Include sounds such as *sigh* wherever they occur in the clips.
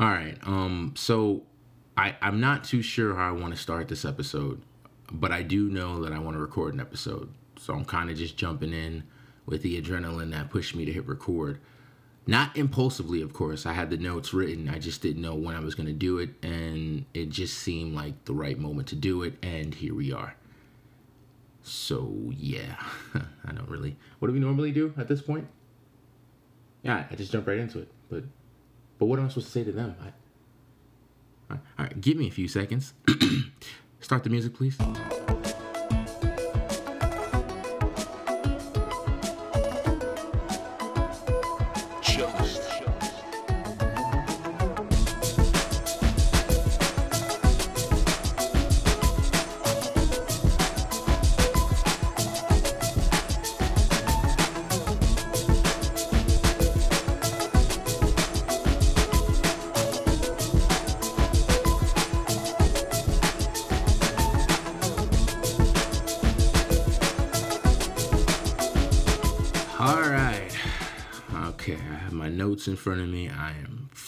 All right. Um. So, I I'm not too sure how I want to start this episode, but I do know that I want to record an episode. So I'm kind of just jumping in with the adrenaline that pushed me to hit record. Not impulsively, of course. I had the notes written. I just didn't know when I was going to do it, and it just seemed like the right moment to do it. And here we are. So yeah, *laughs* I don't really. What do we normally do at this point? Yeah, I just jump right into it. But but what am I supposed to say to them? I, all right, all right, give me a few seconds. *clears throat* Start the music, please.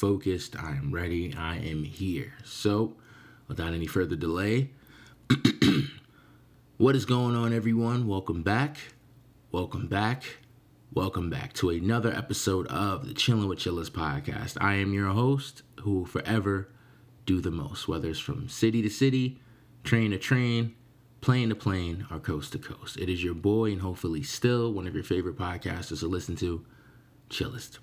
Focused. I am ready. I am here. So, without any further delay, *clears throat* what is going on, everyone? Welcome back. Welcome back. Welcome back to another episode of the Chillin' with Chillest podcast. I am your host who will forever do the most, whether it's from city to city, train to train, plane to plane, or coast to coast. It is your boy, and hopefully still one of your favorite podcasters to listen to, Chillest.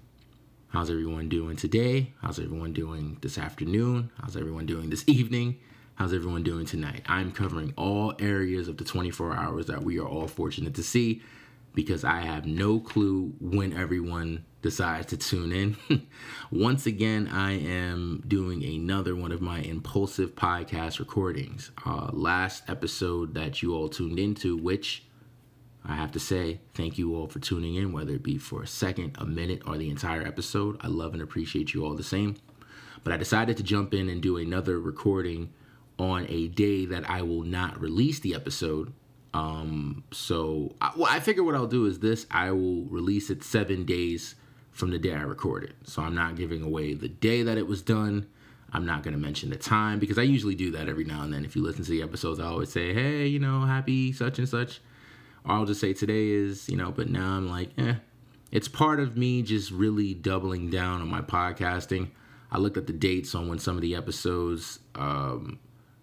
How's everyone doing today? How's everyone doing this afternoon? How's everyone doing this evening? How's everyone doing tonight? I'm covering all areas of the 24 hours that we are all fortunate to see because I have no clue when everyone decides to tune in. *laughs* Once again, I am doing another one of my impulsive podcast recordings. Uh, last episode that you all tuned into, which I have to say, thank you all for tuning in, whether it be for a second, a minute, or the entire episode. I love and appreciate you all the same. But I decided to jump in and do another recording on a day that I will not release the episode. Um, so I, well, I figure what I'll do is this: I will release it seven days from the day I record it. So I'm not giving away the day that it was done. I'm not going to mention the time because I usually do that every now and then. If you listen to the episodes, I always say, "Hey, you know, happy such and such," or I'll just say today is, you know. But now I'm like, eh. It's part of me just really doubling down on my podcasting. I looked at the dates on when some of the episodes um,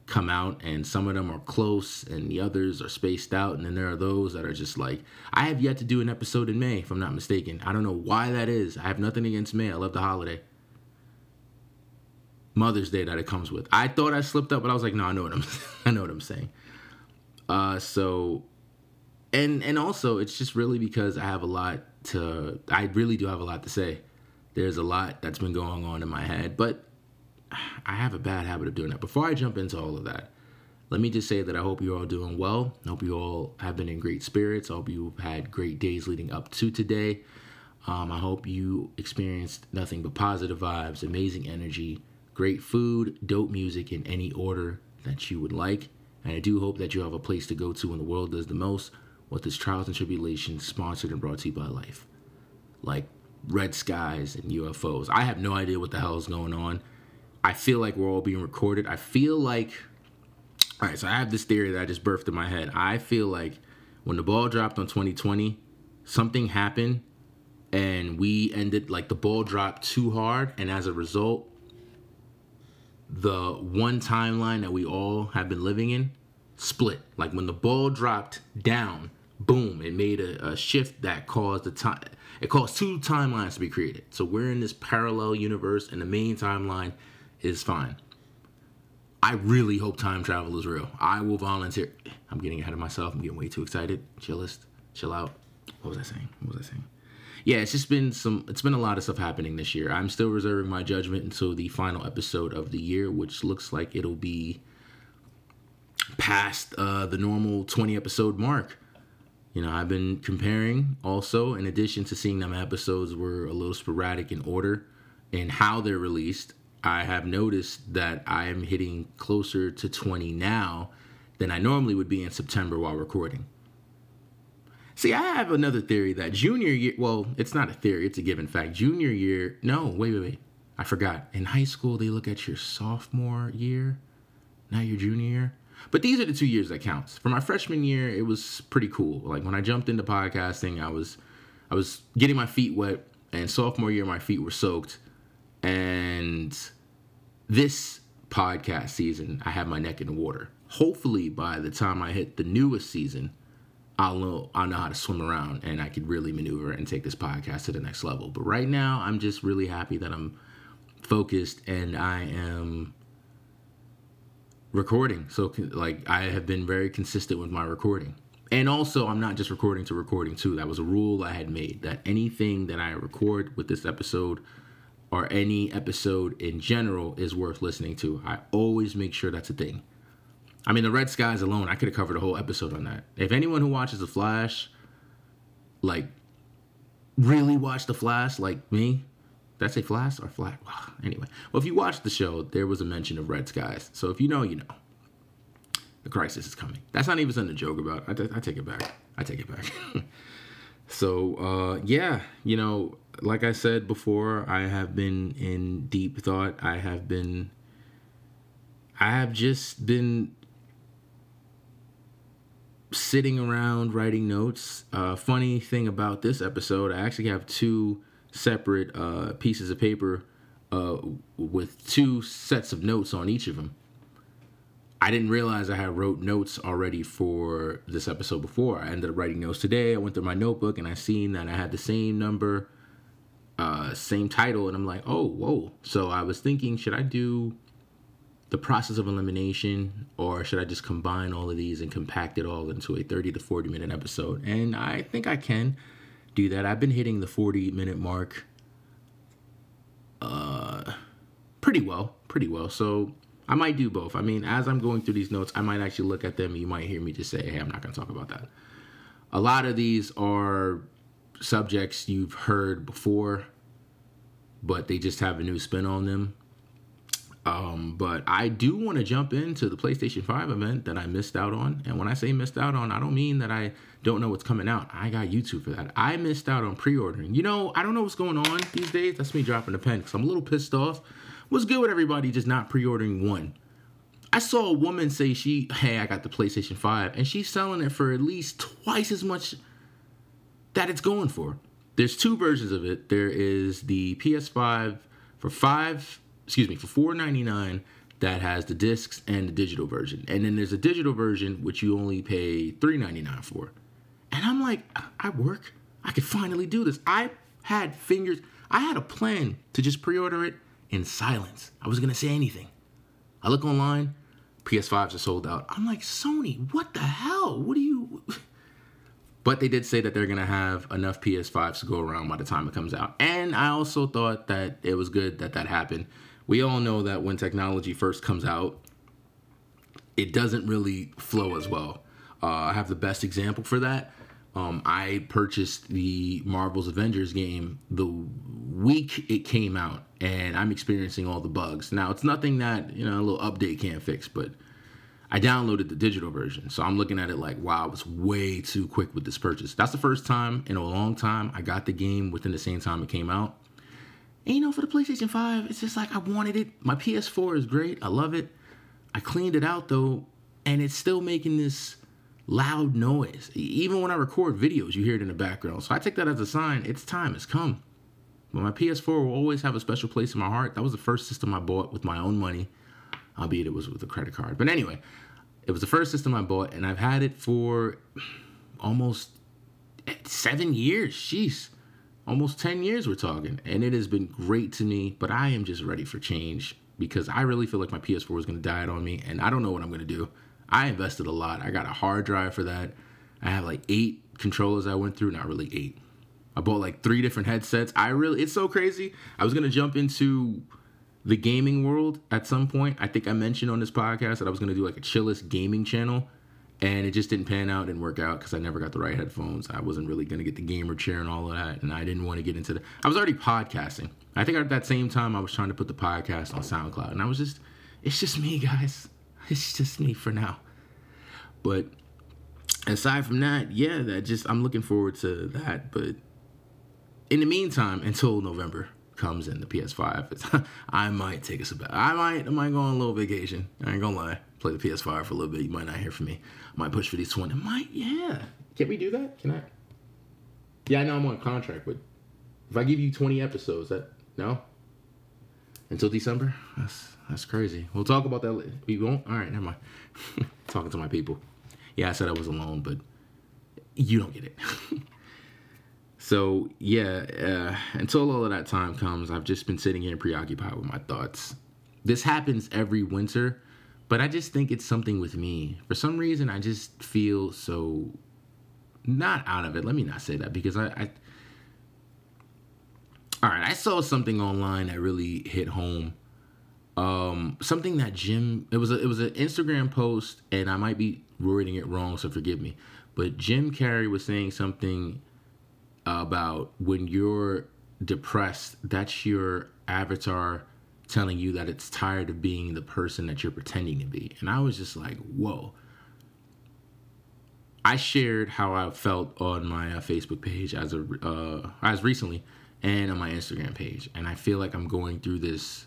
come out and some of them are close and the others are spaced out and then there are those that are just like i have yet to do an episode in may if i'm not mistaken i don't know why that is i have nothing against may i love the holiday mother's day that it comes with i thought i slipped up but i was like no i know what i'm *laughs* i know what i'm saying uh so and and also it's just really because i have a lot to i really do have a lot to say there's a lot that's been going on in my head but I have a bad habit of doing that. Before I jump into all of that, let me just say that I hope you're all doing well. I hope you all have been in great spirits. I hope you've had great days leading up to today. Um, I hope you experienced nothing but positive vibes, amazing energy, great food, dope music in any order that you would like. And I do hope that you have a place to go to when the world does the most with this Trials and Tribulations sponsored and brought to you by Life. Like red skies and UFOs. I have no idea what the hell is going on. I feel like we're all being recorded. I feel like, all right, so I have this theory that I just birthed in my head. I feel like when the ball dropped on 2020, something happened and we ended, like the ball dropped too hard. And as a result, the one timeline that we all have been living in split. Like when the ball dropped down, boom, it made a, a shift that caused the time. It caused two timelines to be created. So we're in this parallel universe, and the main timeline is fine. I really hope time travel is real. I will volunteer. I'm getting ahead of myself. I'm getting way too excited. Chillest, chill out. What was I saying? What was I saying? Yeah, it's just been some. It's been a lot of stuff happening this year. I'm still reserving my judgment until the final episode of the year, which looks like it'll be past uh, the normal 20 episode mark. You know, I've been comparing also, in addition to seeing them episodes were a little sporadic in order and how they're released. I have noticed that I am hitting closer to 20 now than I normally would be in September while recording. See, I have another theory that junior year, well, it's not a theory, it's a given fact. Junior year, no, wait, wait, wait. I forgot. In high school, they look at your sophomore year, not your junior year. But these are the two years that counts. For my freshman year, it was pretty cool. Like when I jumped into podcasting, I was I was getting my feet wet, and sophomore year my feet were soaked. And this podcast season, I have my neck in the water. Hopefully, by the time I hit the newest season, I'll know I'll know how to swim around and I could really maneuver and take this podcast to the next level. But right now, I'm just really happy that I'm focused and I am recording. So like I have been very consistent with my recording. And also I'm not just recording to recording too. That was a rule I had made that anything that I record with this episode or any episode in general is worth listening to. I always make sure that's a thing. I mean, the Red Skies alone, I could have covered a whole episode on that. If anyone who watches The Flash, like, really watch The Flash, like me, did I say Flash or Flat? Anyway, well, if you watched the show, there was a mention of Red Skies. So if you know, you know. The crisis is coming. That's not even something to joke about. I, t- I take it back. I take it back. *laughs* so, uh, yeah, you know, like I said before, I have been in deep thought. I have been, I have just been sitting around writing notes. Uh, funny thing about this episode, I actually have two separate uh, pieces of paper uh, with two sets of notes on each of them. I didn't realize I had wrote notes already for this episode before. I ended up writing notes today. I went through my notebook and I seen that I had the same number, uh, same title, and I'm like, oh, whoa. So I was thinking, should I do the process of elimination or should I just combine all of these and compact it all into a 30 to 40 minute episode? And I think I can do that. I've been hitting the 40 minute mark uh pretty well, pretty well. So I might do both. I mean, as I'm going through these notes, I might actually look at them. You might hear me just say, "Hey, I'm not going to talk about that." A lot of these are subjects you've heard before, but they just have a new spin on them. Um, but I do want to jump into the PlayStation 5 event that I missed out on. And when I say missed out on, I don't mean that I don't know what's coming out. I got YouTube for that. I missed out on pre ordering. You know, I don't know what's going on these days. That's me dropping the pen because I'm a little pissed off. What's good with everybody just not pre ordering one? I saw a woman say she, hey, I got the PlayStation 5, and she's selling it for at least twice as much that it's going for. There's two versions of it. There is the PS5 for five excuse me, for four ninety nine that has the discs and the digital version, and then there's a digital version which you only pay three ninety nine for. And I'm like, I work, I could finally do this. I had fingers, I had a plan to just pre-order it in silence. I was gonna say anything. I look online, PS5s are sold out. I'm like, Sony, what the hell? What do you? *laughs* But they did say that they're gonna have enough PS5s to go around by the time it comes out. And I also thought that it was good that that happened we all know that when technology first comes out, it doesn't really flow as well. Uh, I have the best example for that. Um, I purchased the Marvel's Avengers game the week it came out, and I'm experiencing all the bugs. Now, it's nothing that, you know, a little update can't fix, but I downloaded the digital version. So I'm looking at it like, wow, I was way too quick with this purchase. That's the first time in a long time I got the game within the same time it came out. And you know, for the PlayStation 5, it's just like I wanted it. My PS4 is great. I love it. I cleaned it out though, and it's still making this loud noise. Even when I record videos, you hear it in the background. So I take that as a sign it's time, it's come. But my PS4 will always have a special place in my heart. That was the first system I bought with my own money, albeit it was with a credit card. But anyway, it was the first system I bought, and I've had it for almost seven years. Jeez almost 10 years we're talking and it has been great to me but i am just ready for change because i really feel like my ps4 is going to die on me and i don't know what i'm going to do. I invested a lot. I got a hard drive for that. I have like eight controllers i went through not really eight. I bought like three different headsets. I really it's so crazy. I was going to jump into the gaming world at some point. I think i mentioned on this podcast that i was going to do like a chillest gaming channel and it just didn't pan out didn't work out because i never got the right headphones. I wasn't really going to get the gamer chair and all of that and i didn't want to get into the i was already podcasting. I think at that same time i was trying to put the podcast on soundcloud and i was just it's just me guys. It's just me for now. But aside from that yeah that just i'm looking forward to that but in the meantime until november comes in the PS5, *laughs* I might take a sabbatical. I might, I might go on a little vacation. I ain't gonna lie. Play the PS5 for a little bit. You might not hear from me. I might push for these 20. Might, yeah. Can we do that? Can I? Yeah, I know I'm on contract, but if I give you 20 episodes, that no? Until December? That's that's crazy. We'll talk about that. Later. We won't. All right, never mind. *laughs* Talking to my people. Yeah, I said I was alone, but you don't get it. *laughs* so yeah, uh, until all of that time comes, I've just been sitting here preoccupied with my thoughts. This happens every winter, but I just think it's something with me. For some reason, I just feel so not out of it. Let me not say that because I, I all right, I saw something online that really hit home. Um, something that Jim it was a, it was an Instagram post, and I might be wording it wrong, so forgive me. But Jim Carrey was saying something about when you're depressed, that's your avatar telling you that it's tired of being the person that you're pretending to be. And I was just like, whoa. I shared how I felt on my uh, Facebook page as a uh, as recently and on my Instagram page. And I feel like I'm going through this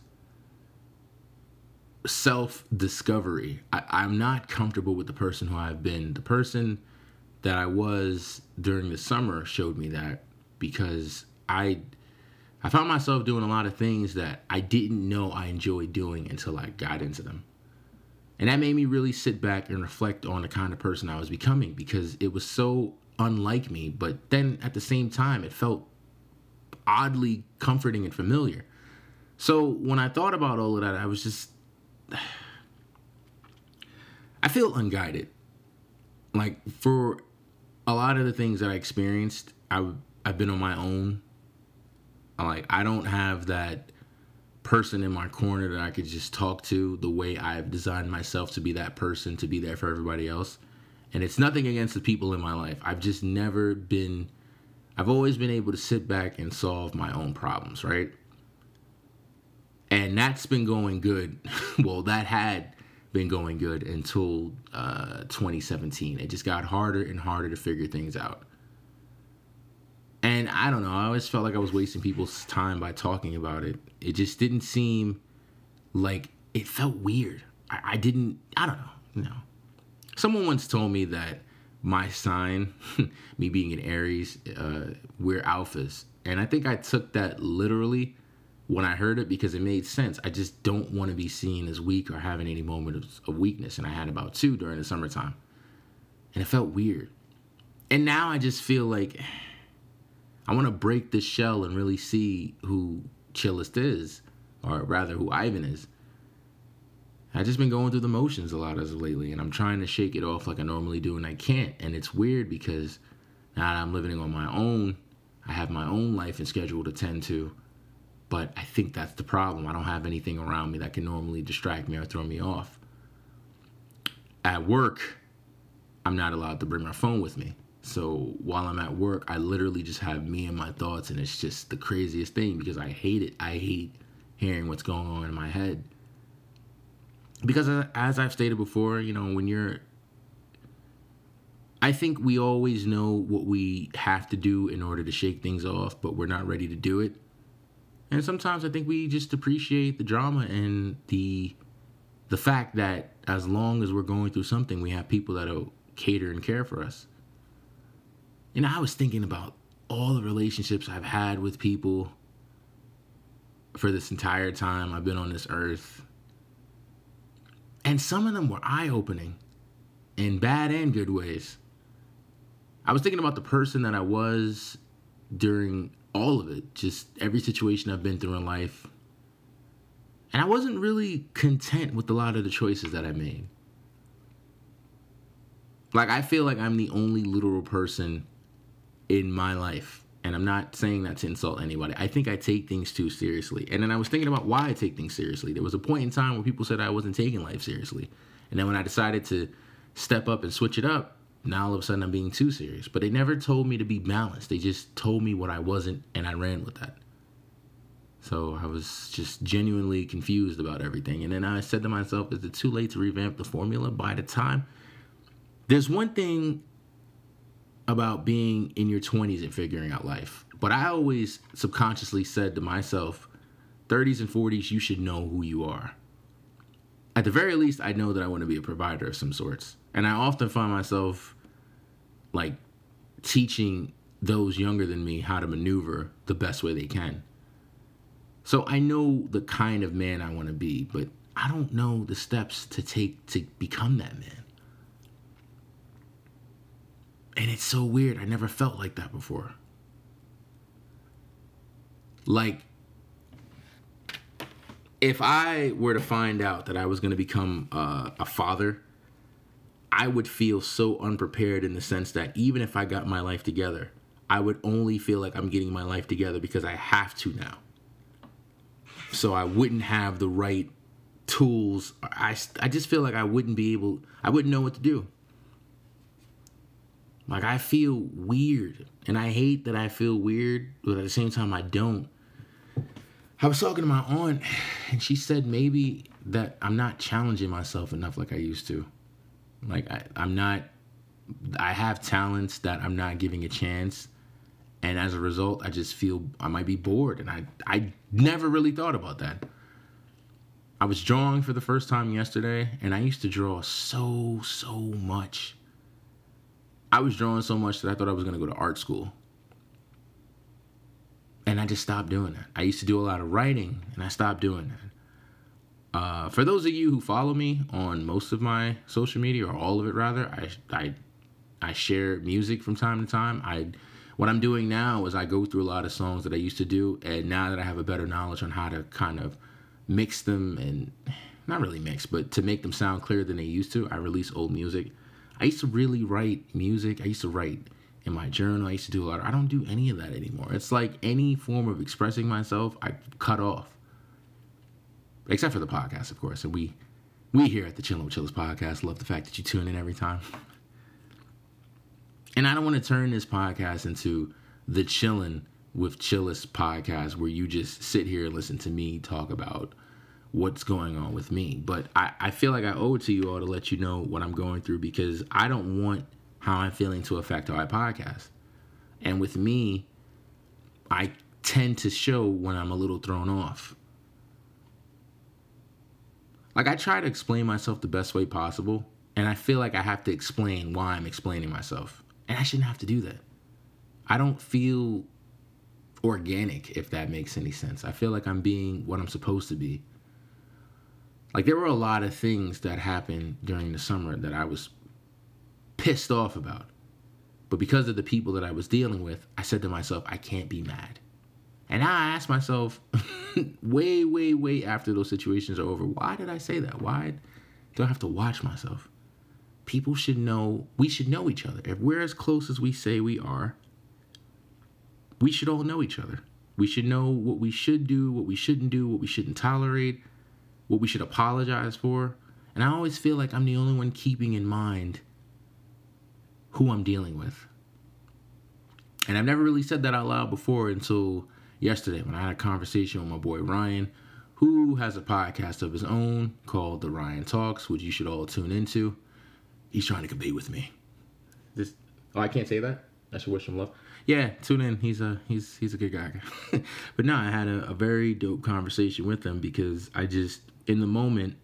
self discovery. I'm not comfortable with the person who I've been. The person that I was during the summer showed me that because I I found myself doing a lot of things that I didn't know I enjoyed doing until I got into them. And that made me really sit back and reflect on the kind of person I was becoming because it was so unlike me, but then at the same time it felt oddly comforting and familiar. So when I thought about all of that, I was just. *sighs* I feel unguided. Like for a lot of the things that I experienced, I, I've been on my own. Like I don't have that person in my corner that I could just talk to the way I've designed myself to be that person, to be there for everybody else. And it's nothing against the people in my life. I've just never been I've always been able to sit back and solve my own problems, right? And that's been going good. *laughs* well, that had been going good until uh, 2017. It just got harder and harder to figure things out. And I don't know, I always felt like I was wasting people's time by talking about it. It just didn't seem like it felt weird. I, I didn't, I don't know, you know. Someone once told me that my sign, *laughs* me being an Aries, uh, we're alphas. And I think I took that literally when I heard it because it made sense. I just don't want to be seen as weak or having any moments of weakness. And I had about two during the summertime. And it felt weird. And now I just feel like I want to break this shell and really see who Chillest is, or rather who Ivan is. I've just been going through the motions a lot as of lately, and I'm trying to shake it off like I normally do, and I can't. And it's weird because now that I'm living on my own, I have my own life and schedule to tend to. But I think that's the problem. I don't have anything around me that can normally distract me or throw me off. At work, I'm not allowed to bring my phone with me. So while I'm at work, I literally just have me and my thoughts, and it's just the craziest thing because I hate it. I hate hearing what's going on in my head because as I've stated before, you know, when you're I think we always know what we have to do in order to shake things off, but we're not ready to do it. And sometimes I think we just appreciate the drama and the the fact that as long as we're going through something, we have people that'll cater and care for us. And I was thinking about all the relationships I've had with people for this entire time I've been on this earth and some of them were eye opening in bad and good ways. I was thinking about the person that I was during all of it, just every situation I've been through in life. And I wasn't really content with a lot of the choices that I made. Like, I feel like I'm the only literal person in my life and I'm not saying that to insult anybody. I think I take things too seriously. And then I was thinking about why I take things seriously. There was a point in time where people said I wasn't taking life seriously. And then when I decided to step up and switch it up, now all of a sudden I'm being too serious. But they never told me to be balanced. They just told me what I wasn't, and I ran with that. So I was just genuinely confused about everything. And then I said to myself, is it too late to revamp the formula by the time? There's one thing about being in your 20s and figuring out life. But I always subconsciously said to myself, 30s and 40s, you should know who you are. At the very least, I know that I want to be a provider of some sorts. And I often find myself like teaching those younger than me how to maneuver the best way they can. So I know the kind of man I want to be, but I don't know the steps to take to become that man. And it's so weird. I never felt like that before. Like, if I were to find out that I was going to become uh, a father, I would feel so unprepared in the sense that even if I got my life together, I would only feel like I'm getting my life together because I have to now. So I wouldn't have the right tools. I, I just feel like I wouldn't be able, I wouldn't know what to do. Like I feel weird and I hate that I feel weird, but at the same time I don't. I was talking to my aunt and she said maybe that I'm not challenging myself enough like I used to. Like I, I'm not I have talents that I'm not giving a chance. And as a result i just feel i might be bored. And i i never really thought about that. I was drawing for the first time yesterday and i used to draw so so much. I was drawing so much that i thought i was to go to art school. And i just stopped doing that. I used to do a lot of writing and i stopped doing that uh, for those of you who follow me on most of my social media or all of it rather i i i share music from time to time i what I'm doing now is I go through a lot of songs that I used to do, and now that I have a better knowledge on how to kind of mix them and not really mix, but to make them sound clearer than they used to, I release old music. I used to really write music. I used to write in my journal. I used to do a lot. Of, I don't do any of that anymore. It's like any form of expressing myself, I cut off. Except for the podcast, of course. And we we here at the Chillin' with Chillest podcast love the fact that you tune in every time. And I don't want to turn this podcast into the chillin' with Chillis podcast where you just sit here and listen to me talk about what's going on with me. But I, I feel like I owe it to you all to let you know what I'm going through because I don't want how I'm feeling to affect I podcast. And with me, I tend to show when I'm a little thrown off. Like I try to explain myself the best way possible, and I feel like I have to explain why I'm explaining myself. And I shouldn't have to do that. I don't feel organic, if that makes any sense. I feel like I'm being what I'm supposed to be. Like, there were a lot of things that happened during the summer that I was pissed off about. But because of the people that I was dealing with, I said to myself, I can't be mad. And I ask myself, *laughs* way, way, way after those situations are over, why did I say that? Why do I have to watch myself? people should know, we should know each other. If we're as close as we say we are, we should all know each other. We should know what we should do, what we shouldn't do, what we shouldn't tolerate, what we should apologize for. And I always feel like I'm the only one keeping in mind who I'm dealing with. And I've never really said that out loud before until yesterday when I had a conversation with my boy Ryan, who has a podcast of his own called The Ryan Talks, which you should all tune into he's trying to compete with me. This oh I can't say that. I should wish him luck. Yeah, tune in. He's a he's he's a good guy. *laughs* but no, I had a, a very dope conversation with him because I just in the moment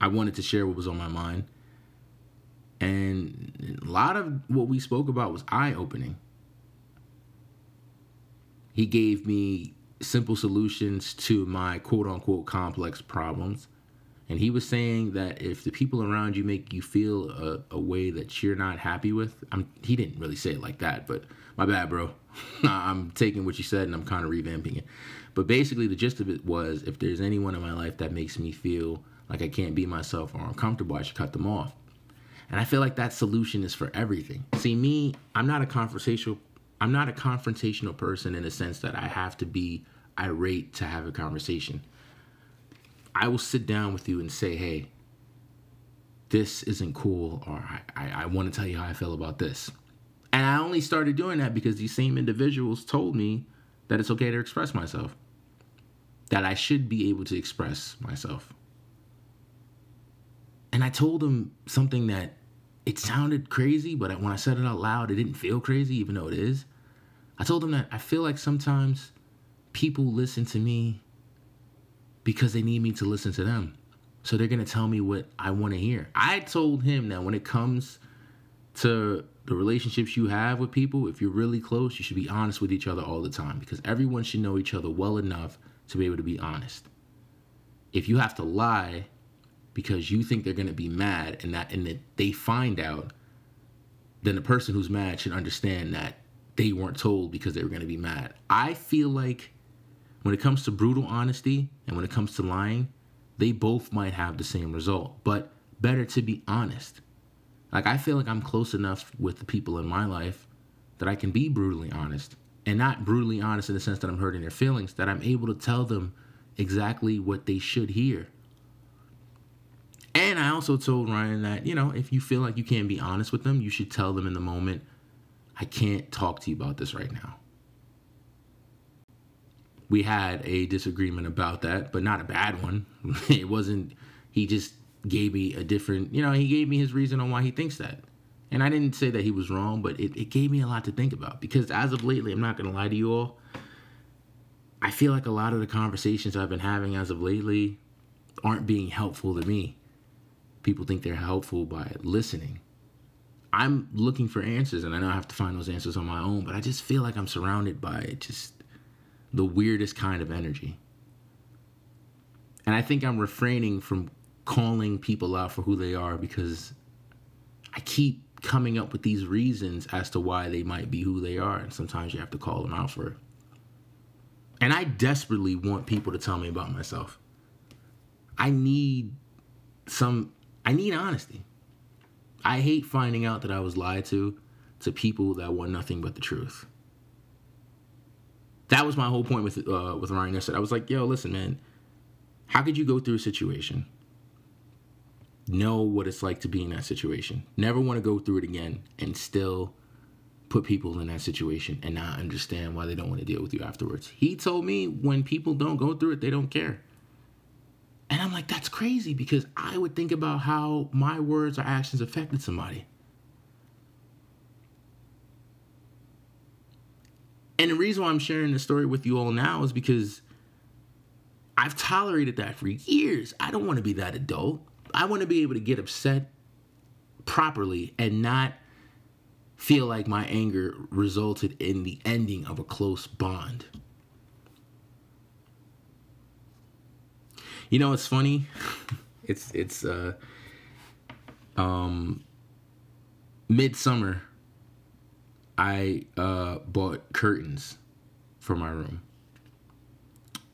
I wanted to share what was on my mind. And a lot of what we spoke about was eye opening. He gave me simple solutions to my quote unquote complex problems. And he was saying that if the people around you make you feel a, a way that you're not happy with, I'm, he didn't really say it like that, but my bad, bro. *laughs* I'm taking what you said and I'm kind of revamping it. But basically, the gist of it was if there's anyone in my life that makes me feel like I can't be myself or uncomfortable, I should cut them off. And I feel like that solution is for everything. See, me, I'm not a conversational I'm not a confrontational person in the sense that I have to be irate to have a conversation. I will sit down with you and say, hey, this isn't cool, or I, I, I want to tell you how I feel about this. And I only started doing that because these same individuals told me that it's okay to express myself, that I should be able to express myself. And I told them something that it sounded crazy, but when I said it out loud, it didn't feel crazy, even though it is. I told him that I feel like sometimes people listen to me because they need me to listen to them. So they're going to tell me what I want to hear. I told him that when it comes to the relationships you have with people, if you're really close, you should be honest with each other all the time because everyone should know each other well enough to be able to be honest. If you have to lie because you think they're going to be mad and that and that they find out, then the person who's mad should understand that they weren't told because they were going to be mad. I feel like when it comes to brutal honesty and when it comes to lying, they both might have the same result, but better to be honest. Like, I feel like I'm close enough with the people in my life that I can be brutally honest and not brutally honest in the sense that I'm hurting their feelings, that I'm able to tell them exactly what they should hear. And I also told Ryan that, you know, if you feel like you can't be honest with them, you should tell them in the moment, I can't talk to you about this right now we had a disagreement about that, but not a bad one. *laughs* it wasn't, he just gave me a different, you know, he gave me his reason on why he thinks that. And I didn't say that he was wrong, but it, it gave me a lot to think about because as of lately, I'm not going to lie to you all. I feel like a lot of the conversations I've been having as of lately aren't being helpful to me. People think they're helpful by listening. I'm looking for answers and I know I have to find those answers on my own, but I just feel like I'm surrounded by just the weirdest kind of energy. And I think I'm refraining from calling people out for who they are because I keep coming up with these reasons as to why they might be who they are. And sometimes you have to call them out for it. And I desperately want people to tell me about myself. I need some, I need honesty. I hate finding out that I was lied to to people that want nothing but the truth that was my whole point with uh, with Ryan yesterday. I was like, yo, listen, man, how could you go through a situation, know what it's like to be in that situation, never want to go through it again, and still put people in that situation and not understand why they don't want to deal with you afterwards? He told me when people don't go through it, they don't care. I'm like, that's crazy because I would think about how my words or actions affected somebody. And the reason why I'm sharing this story with you all now is because I've tolerated that for years. I don't want to be that adult. I want to be able to get upset properly and not feel like my anger resulted in the ending of a close bond. You know, it's funny. it's it's uh um midsummer I uh, bought curtains for my room.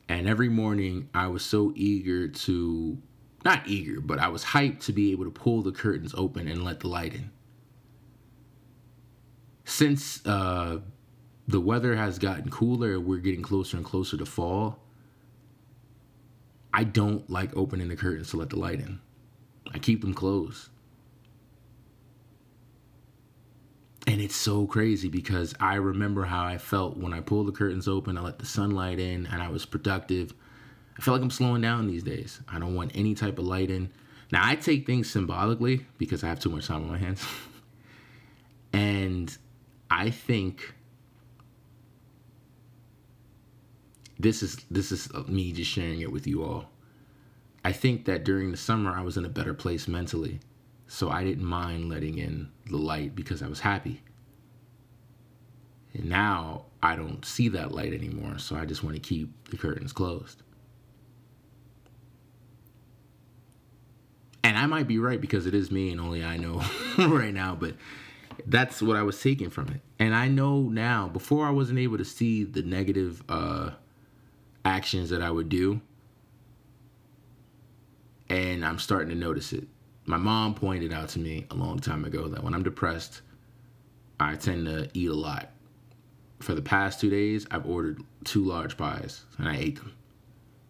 And every morning I was so eager to, not eager, but I was hyped to be able to pull the curtains open and let the light in. Since uh, the weather has gotten cooler we're getting closer and closer to fall, I don't like opening the curtains to let the light in. I keep them closed. And it's so crazy because I remember how I felt when I pulled the curtains open, I let the sunlight in, and I was productive. I feel like I'm slowing down these days. I don't want any type of light in. Now, I take things symbolically because I have too much time on my hands. *laughs* and I think this is this is me just sharing it with you all. I think that during the summer I was in a better place mentally. So I didn't mind letting in the light because I was happy. And now I don't see that light anymore, so I just want to keep the curtains closed. And I might be right because it is me and only I know *laughs* right now, but that's what I was taking from it. And I know now, before I wasn't able to see the negative uh, actions that I would do, and I'm starting to notice it my mom pointed out to me a long time ago that when I'm depressed, I tend to eat a lot. For the past two days, I've ordered two large pies and I ate them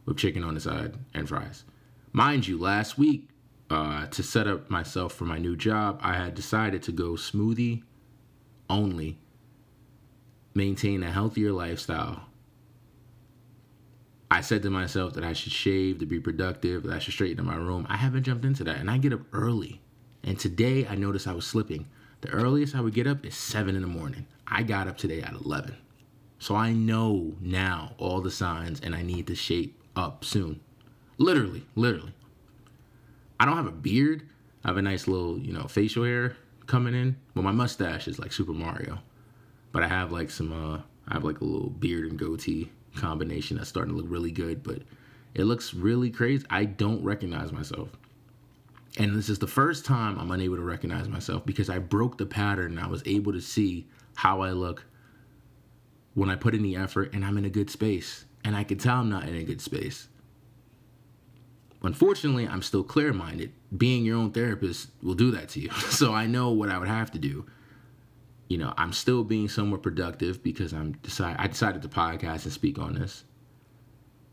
with chicken on the side and fries. Mind you, last week, uh, to set up myself for my new job, I had decided to go smoothie only, maintain a healthier lifestyle, I said to myself that I should shave to be productive, that I should straighten my room. I haven't jumped into that. And I get up early. And today I noticed I was slipping. The earliest I would get up is 7 in the morning. I got up today at 11. So I know now all the signs and I need to shape up soon. Literally, literally. I don't have a beard. I have a nice little, you know, facial hair coming in. But my mustache is like Super Mario. But I have like some uh I have like a little beard and goatee combination that's starting to look really good, but it looks really crazy. I don't recognize myself. And this is the first time I'm unable to recognize myself because I broke the pattern and I was able to see how I look when I put in the effort and I'm in a good space. And I can tell I'm not in a good space. Unfortunately, I'm still clear minded. Being your own therapist will do that to you. *laughs* So I know what I would have to do. You know, I'm still being somewhat productive because I'm decide I decided to podcast and speak on this.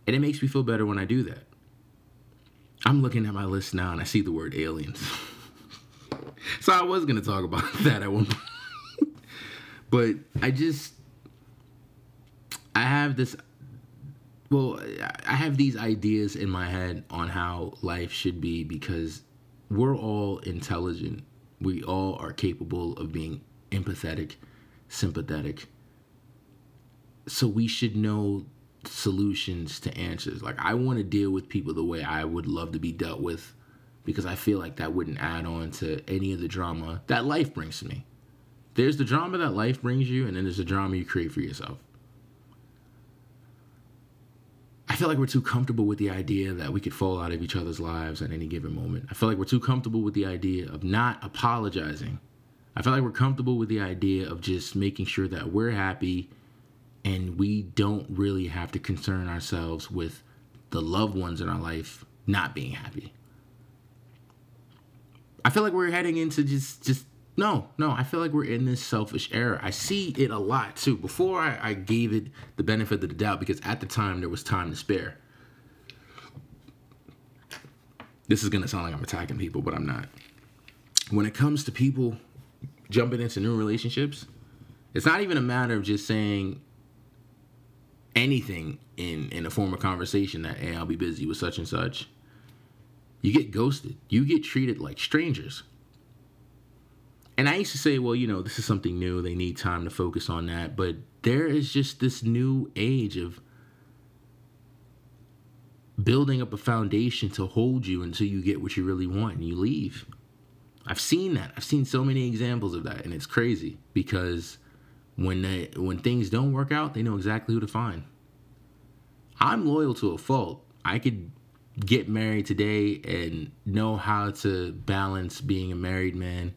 And it makes me feel better when I do that. I'm looking at my list now and I see the word aliens. *laughs* so I was to talk about *laughs* that at one point. but I just I have this well, I have these ideas in my head on how life should be because we're all intelligent. We all are capable of being empathetic, sympathetic. So we should know solutions to answers. Like I want to deal with people the way I would love to be dealt with because I feel like that wouldn't add on to any of the drama that life brings to me. There's the drama that life brings you and then there's the drama you create for yourself. I feel like we're too comfortable with the idea that we could fall out of each other's lives at any given moment. I feel like we're too comfortable with the idea of not apologizing. I feel like we're comfortable with the idea of just making sure that we're happy and we don't really have to concern ourselves with the loved ones in our life not being happy. I feel like we're heading into just just no, no, I feel like we're in this selfish era. I see it a lot too. Before I, I gave it the benefit of the doubt because at the time there was time to spare. This is gonna sound like I'm attacking people, but I'm not. When it comes to people jumping into new relationships, it's not even a matter of just saying, anything in in a form of conversation that hey I'll be busy with such and such, you get ghosted. You get treated like strangers. And I used to say, well, you know, this is something new. They need time to focus on that. But there is just this new age of building up a foundation to hold you until you get what you really want and you leave. I've seen that. I've seen so many examples of that, and it's crazy because when they when things don't work out, they know exactly who to find. I'm loyal to a fault. I could get married today and know how to balance being a married man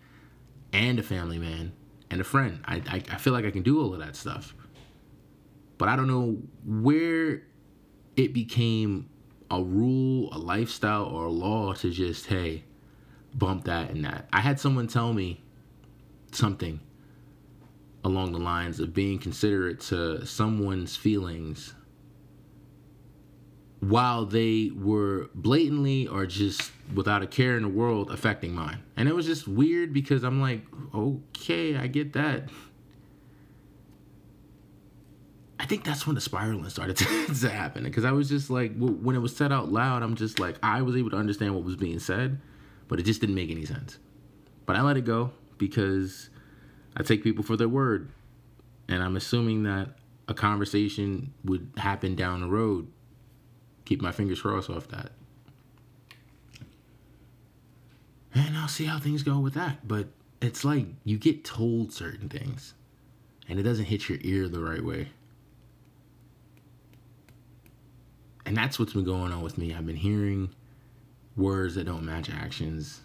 and a family man and a friend. I, I, I feel like I can do all of that stuff. But I don't know where it became a rule, a lifestyle, or a law to just, hey, bump that and that. I had someone tell me something along the lines of being considerate to someone's feelings while they were blatantly or just without a care in the world affecting mine. And it was just weird because I'm like, okay, I get that. I think that's when the spiraling started *laughs* to, to happen because I was just like, when it was said out loud, I'm just like, I was able to understand what was being said, but it just didn't make any sense. But I let it go because I take people for their word. And I'm assuming that a conversation would happen down the road. Keep my fingers crossed off that. And I'll see how things go with that. But it's like you get told certain things and it doesn't hit your ear the right way. And that's what's been going on with me. I've been hearing words that don't match actions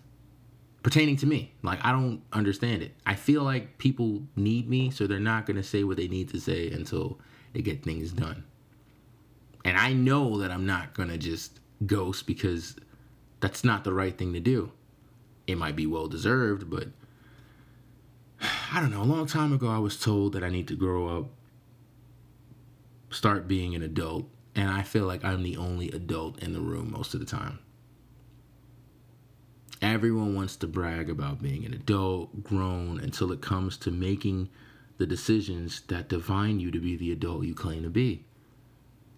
pertaining to me. Like I don't understand it. I feel like people need me, so they're not gonna say what they need to say until they get things done. And I know that I'm not gonna just ghost because that's not the right thing to do. It might be well deserved, but *sighs* I don't know. A long time ago, I was told that I need to grow up, start being an adult, and I feel like I'm the only adult in the room most of the time. Everyone wants to brag about being an adult, grown, until it comes to making the decisions that define you to be the adult you claim to be.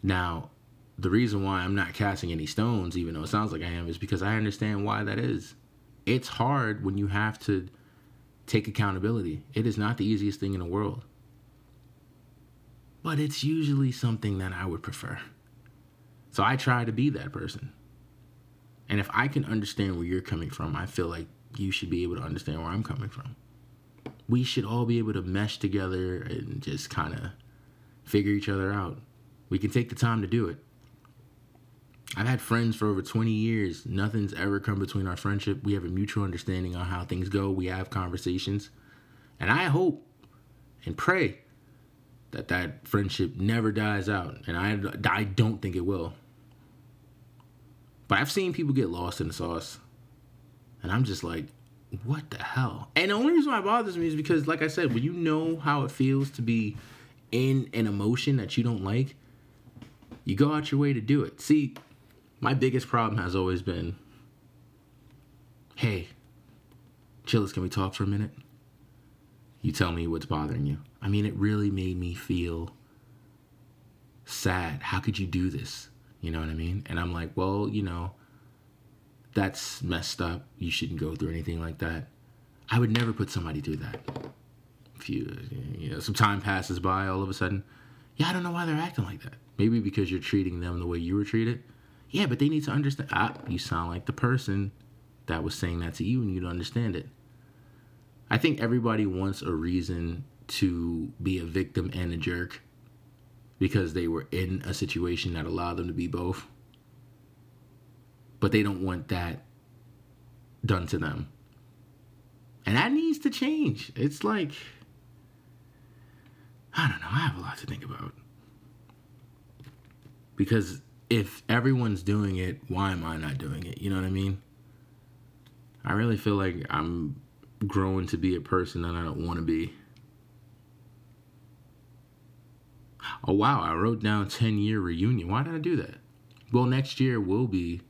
Now, the reason why I'm not casting any stones, even though it sounds like I am, is because I understand why that is. It's hard when you have to take accountability. It is not the easiest thing in the world. but it's usually something that I would prefer. So I try to be that person. And if I can understand where you're coming from, I feel like you should be able to understand where I'm coming from. We should all be able to mesh together and just kind of figure each other out. We can take the time to do it. I've had friends for over 20 years. Nothing's ever come between our friendship. We have a mutual understanding on how things go. We have conversations. And I hope and pray that that friendship never dies out. And I, I don't think it will. But I've seen people get lost in the sauce. And I'm just like, what the hell? And the only reason why it bothers me is because, like I said, when you know how it feels to be in an emotion that you don't like, you go out your way to do it. See, my biggest problem has always been hey, Chillest, can we talk for a minute? You tell me what's bothering you. I mean, it really made me feel sad. How could you do this? You know what I mean? And I'm like, well, you know, that's messed up. You shouldn't go through anything like that. I would never put somebody through that. If you, you know, some time passes by, all of a sudden, yeah, I don't know why they're acting like that. Maybe because you're treating them the way you were treated. Yeah, but they need to understand. Ah, you sound like the person that was saying that to you, and you don't understand it. I think everybody wants a reason to be a victim and a jerk because they were in a situation that allowed them to be both. But they don't want that done to them. And that needs to change. It's like, I don't know, I have a lot to think about. Because if everyone's doing it, why am I not doing it? You know what I mean? I really feel like I'm growing to be a person that I don't want to be. Oh wow, I wrote down 10 year reunion. Why did I do that? Well, next year will be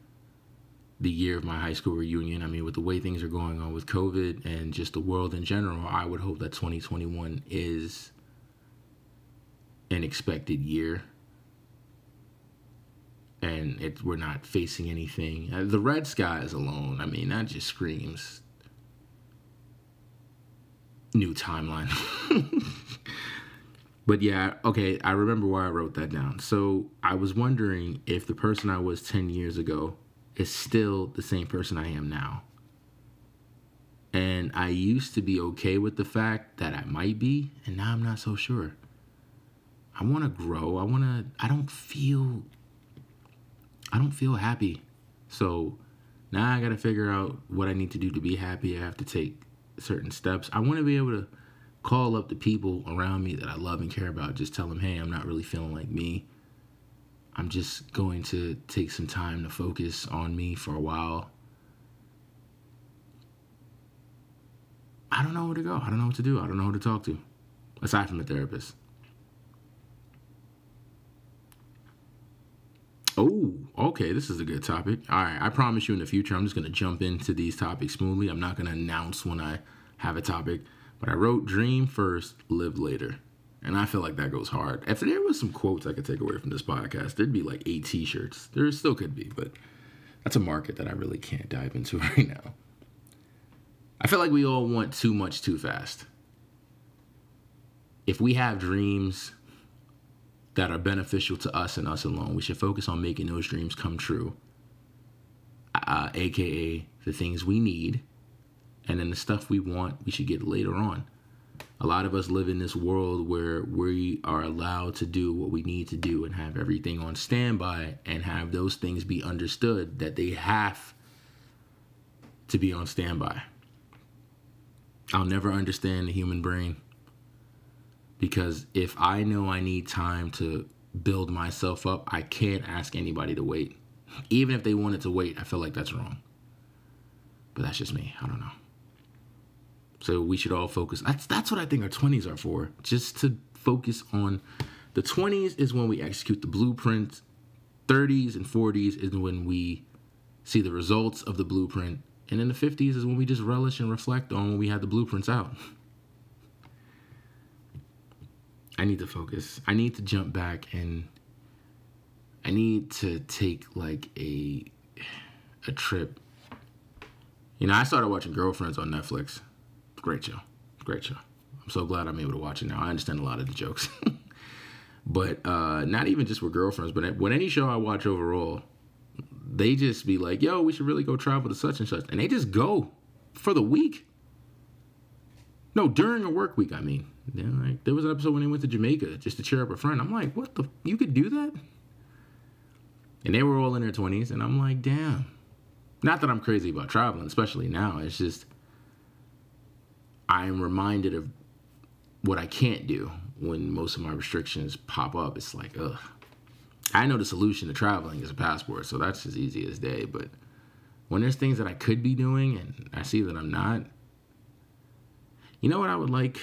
the year of my high school reunion. I mean, with the way things are going on with COVID and just the world in general, I would hope that 2021 is an expected year. And it, we're not facing anything. Uh, the red skies alone, I mean, that just screams new timeline. *laughs* But yeah, okay, I remember why I wrote that down. So I was wondering if the person I was 10 years ago is still the same person I am now. And I used to be okay with the fact that I might be, and now I'm not so sure. I want to grow. I want to I don't feel I don't feel happy. So now I got to figure out what I need to do to be happy. I have to take certain steps. I want to be able to call up the people around me that I love and care about, just tell them, hey, I'm not really feeling like me. I'm just going to take some time to focus on me for a while. I don't know where to go. I don't know what to do. I don't know who to talk to, aside from a therapist. Oh, okay. This is a good topic. All right. I promise you in the future, I'm just going to jump into these topics smoothly. I'm not going to announce when I have a topic. But I wrote dream first, live later. And I feel like that goes hard. If there was some quotes I could take away from this podcast, there'd be like eight t shirts. There still could be, but that's a market that I really can't dive into *laughs* right now. I feel like we all want too much too fast. If we have dreams that are beneficial to us and us alone, we should focus on making those dreams come true. Uh, AKA the things we need and then the stuff we want, we should get later on. A lot of us live in this world where we are allowed to do what we need to do and have everything on standby and have those things be understood that they have to be on standby. I'll never understand the human brain because if I know I need time to build myself up, I can't ask anybody to wait. Even if they wanted to wait, I feel like that's wrong. But that's just me. I don't know. So we should all focus. That's that's what I think our 20s are for. Just to focus on the 20s is when we execute the blueprint. 30s and 40s is when we see the results of the blueprint. And in the 50s is when we just relish and reflect on when we had the blueprints out. I need to focus. I need to jump back and I need to take like a a trip. You know, I started watching Girlfriends on Netflix. Great show. Great show. I'm so glad I'm able to watch it now. I understand a lot of the jokes. *laughs* But uh, not even just with girlfriends, but when any show I watch overall, they just be like, "Yo, we should really go travel to such and such," and they just go for the week. No, during a work week, I mean. Yeah, like there was an episode when they went to Jamaica just to cheer up a friend. I'm like, what the? You could do that? And they were all in their 20s, and I'm like, damn. Not that I'm crazy about traveling, especially now. It's just I'm reminded of what I can't do when most of my restrictions pop up. It's like, ugh. I know the solution to traveling is a passport, so that's as easy as day. But when there's things that I could be doing and I see that I'm not, you know what I would like?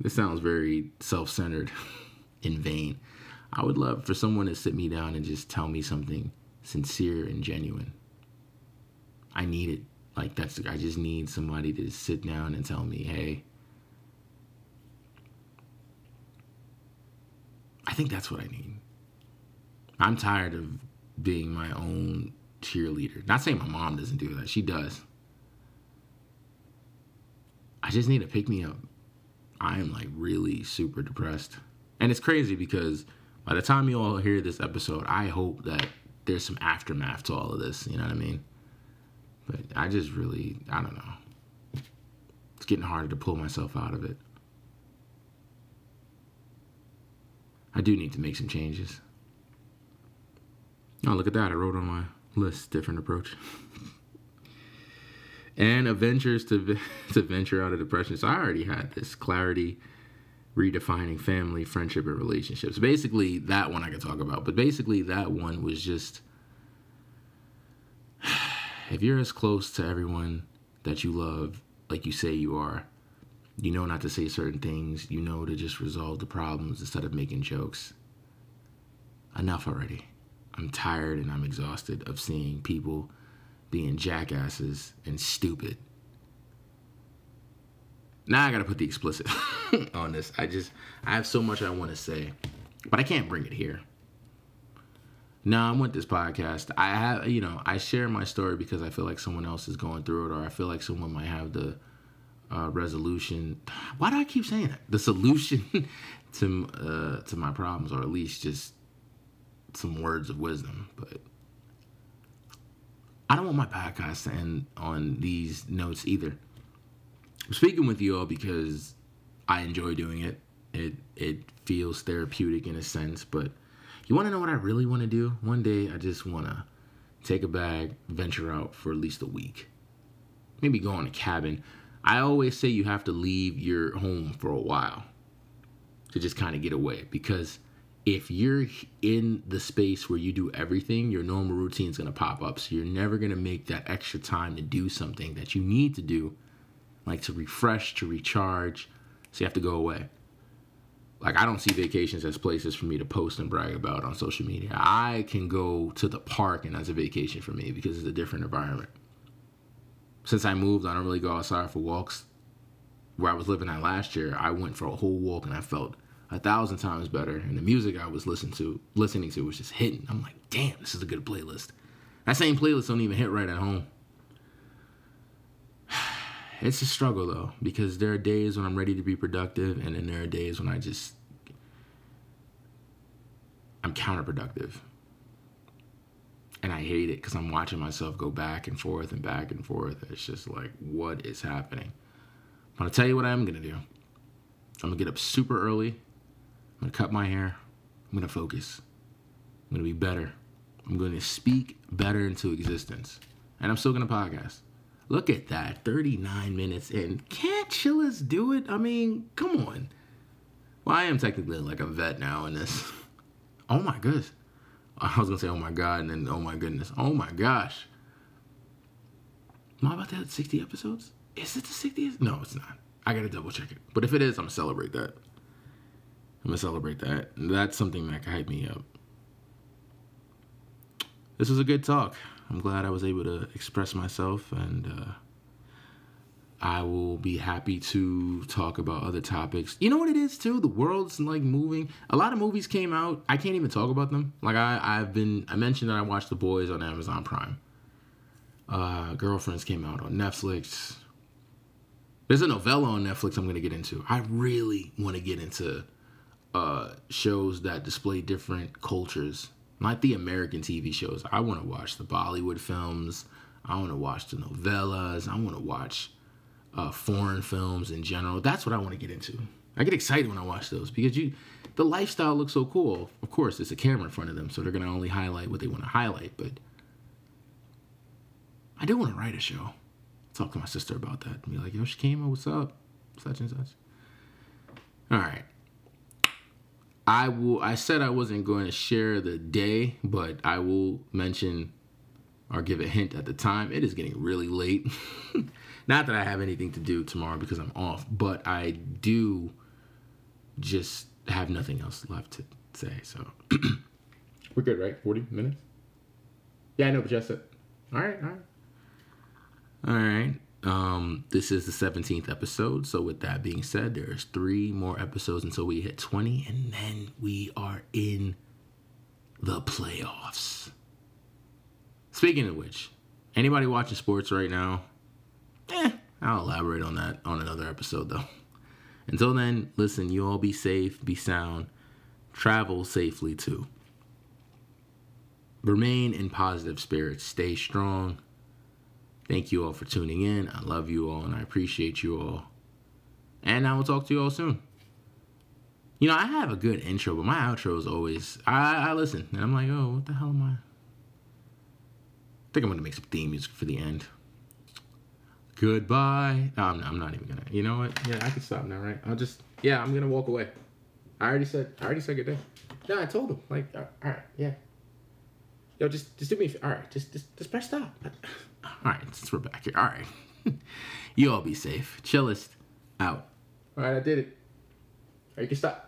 This sounds very self centered *laughs* in vain. I would love for someone to sit me down and just tell me something sincere and genuine. I need it. Like that's I just need somebody to sit down and tell me, "Hey, I think that's what I need." I'm tired of being my own cheerleader. Not saying my mom doesn't do that. She does. I just need to pick me up. I am like really super depressed. And it's crazy because by the time you all hear this episode, I hope that there's some aftermath to all of this. You know what I mean? But I just really, I don't know. It's getting harder to pull myself out of it. I do need to make some changes. Oh, look at that. I wrote on my list different approach. *laughs* and adventures to, *laughs* to venture out of depression. So I already had this clarity redefining family, friendship, and relationships. Basically, that one I could talk about, but basically, that one was just if you're as close to everyone that you love, like you say you are, you know not to say certain things, you know to just resolve the problems instead of making jokes. Enough already. I'm tired and I'm exhausted of seeing people being jackasses and stupid now I gotta put the explicit *laughs* on this. I just I have so much I want to say, but I can't bring it here. No, I'm with this podcast. I have, you know, I share my story because I feel like someone else is going through it, or I feel like someone might have the uh, resolution. Why do I keep saying that? The solution *laughs* to uh, to my problems, or at least just some words of wisdom. But I don't want my podcast to end on these notes either. I'm speaking with you all because I enjoy doing it. It it feels therapeutic in a sense, but you want to know what I really want to do? One day I just want to take a bag, venture out for at least a week. Maybe go on a cabin. I always say you have to leave your home for a while to just kind of get away because if you're in the space where you do everything, your normal routine is going to pop up. So you're never going to make that extra time to do something that you need to do like to refresh, to recharge. So you have to go away. Like I don't see vacations as places for me to post and brag about on social media. I can go to the park and that's a vacation for me because it's a different environment. Since I moved, I don't really go outside for walks. Where I was living at last year, I went for a whole walk and I felt a thousand times better. And the music I was listening to, listening to was just hitting. I'm like, damn, this is a good playlist. That same playlist don't even hit right at home. It's a struggle though, because there are days when I'm ready to be productive, and then there are days when I just I'm counterproductive. And I hate it because I'm watching myself go back and forth and back and forth. It's just like, what is happening? I'm gonna tell you what I'm gonna do. I'm gonna get up super early. I'm gonna cut my hair. I'm gonna focus. I'm gonna be better. I'm gonna speak better into existence. And I'm still gonna podcast. Look at that, 39 minutes in. Can't Chillest do it? I mean, come on. Well, I am technically like a vet now in this. *laughs* Oh my goodness. I was gonna say, oh my god, and then oh my goodness. Oh my gosh. Am I about to have 60 episodes? Is it the 60th? No, it's not. I gotta double check it. But if it is, I'm gonna celebrate that. I'm gonna celebrate that. That's something that can hype me up. This was a good talk. I'm glad I was able to express myself, and uh, I will be happy to talk about other topics. You know what it is too? The world's like moving. A lot of movies came out. I can't even talk about them. Like I, I've been. I mentioned that I watched The Boys on Amazon Prime. Uh, Girlfriends came out on Netflix. There's a novela on Netflix I'm gonna get into. I really want to get into uh, shows that display different cultures, not the American TV shows. I want to watch the Bollywood films. I want to watch the novelas. I want to watch uh, foreign films in general. That's what I want to get into. I get excited when I watch those because you, the lifestyle looks so cool. Of course, it's a camera in front of them, so they're gonna only highlight what they want to highlight. But I do want to write a show. Talk to my sister about that. And be like, yo, Shakima, what's up? Such and such. All right. I will. I said I wasn't going to share the day, but I will mention or give a hint at the time. It is getting really late. *laughs* Not that I have anything to do tomorrow because I'm off, but I do just have nothing else left to say. So *clears throat* we're good, right? Forty minutes. Yeah, I know, but just. All right, all right, all right. Um, this is the 17th episode. So, with that being said, there's three more episodes until we hit 20, and then we are in the playoffs. Speaking of which, anybody watching sports right now? Eh, I'll elaborate on that on another episode, though. Until then, listen, you all be safe, be sound, travel safely too. Remain in positive spirits, stay strong Thank you all for tuning in. I love you all and I appreciate you all. And I will talk to you all soon. You know, I have a good intro, but my outro is always I, I listen and I'm like, oh, what the hell am I? I think I'm gonna make some theme music for the end. Goodbye. No, I'm, I'm not even gonna. You know what? Yeah, I can stop now, right? I'll just. Yeah, I'm gonna walk away. I already said. I already said good day. No, I told him. Like, all right, yeah. Yo, just just do me. All right, just just just press stop. All right, since we're back here. All right. *laughs* you all be safe. Chillest out. All right, I did it. All right, you can stop.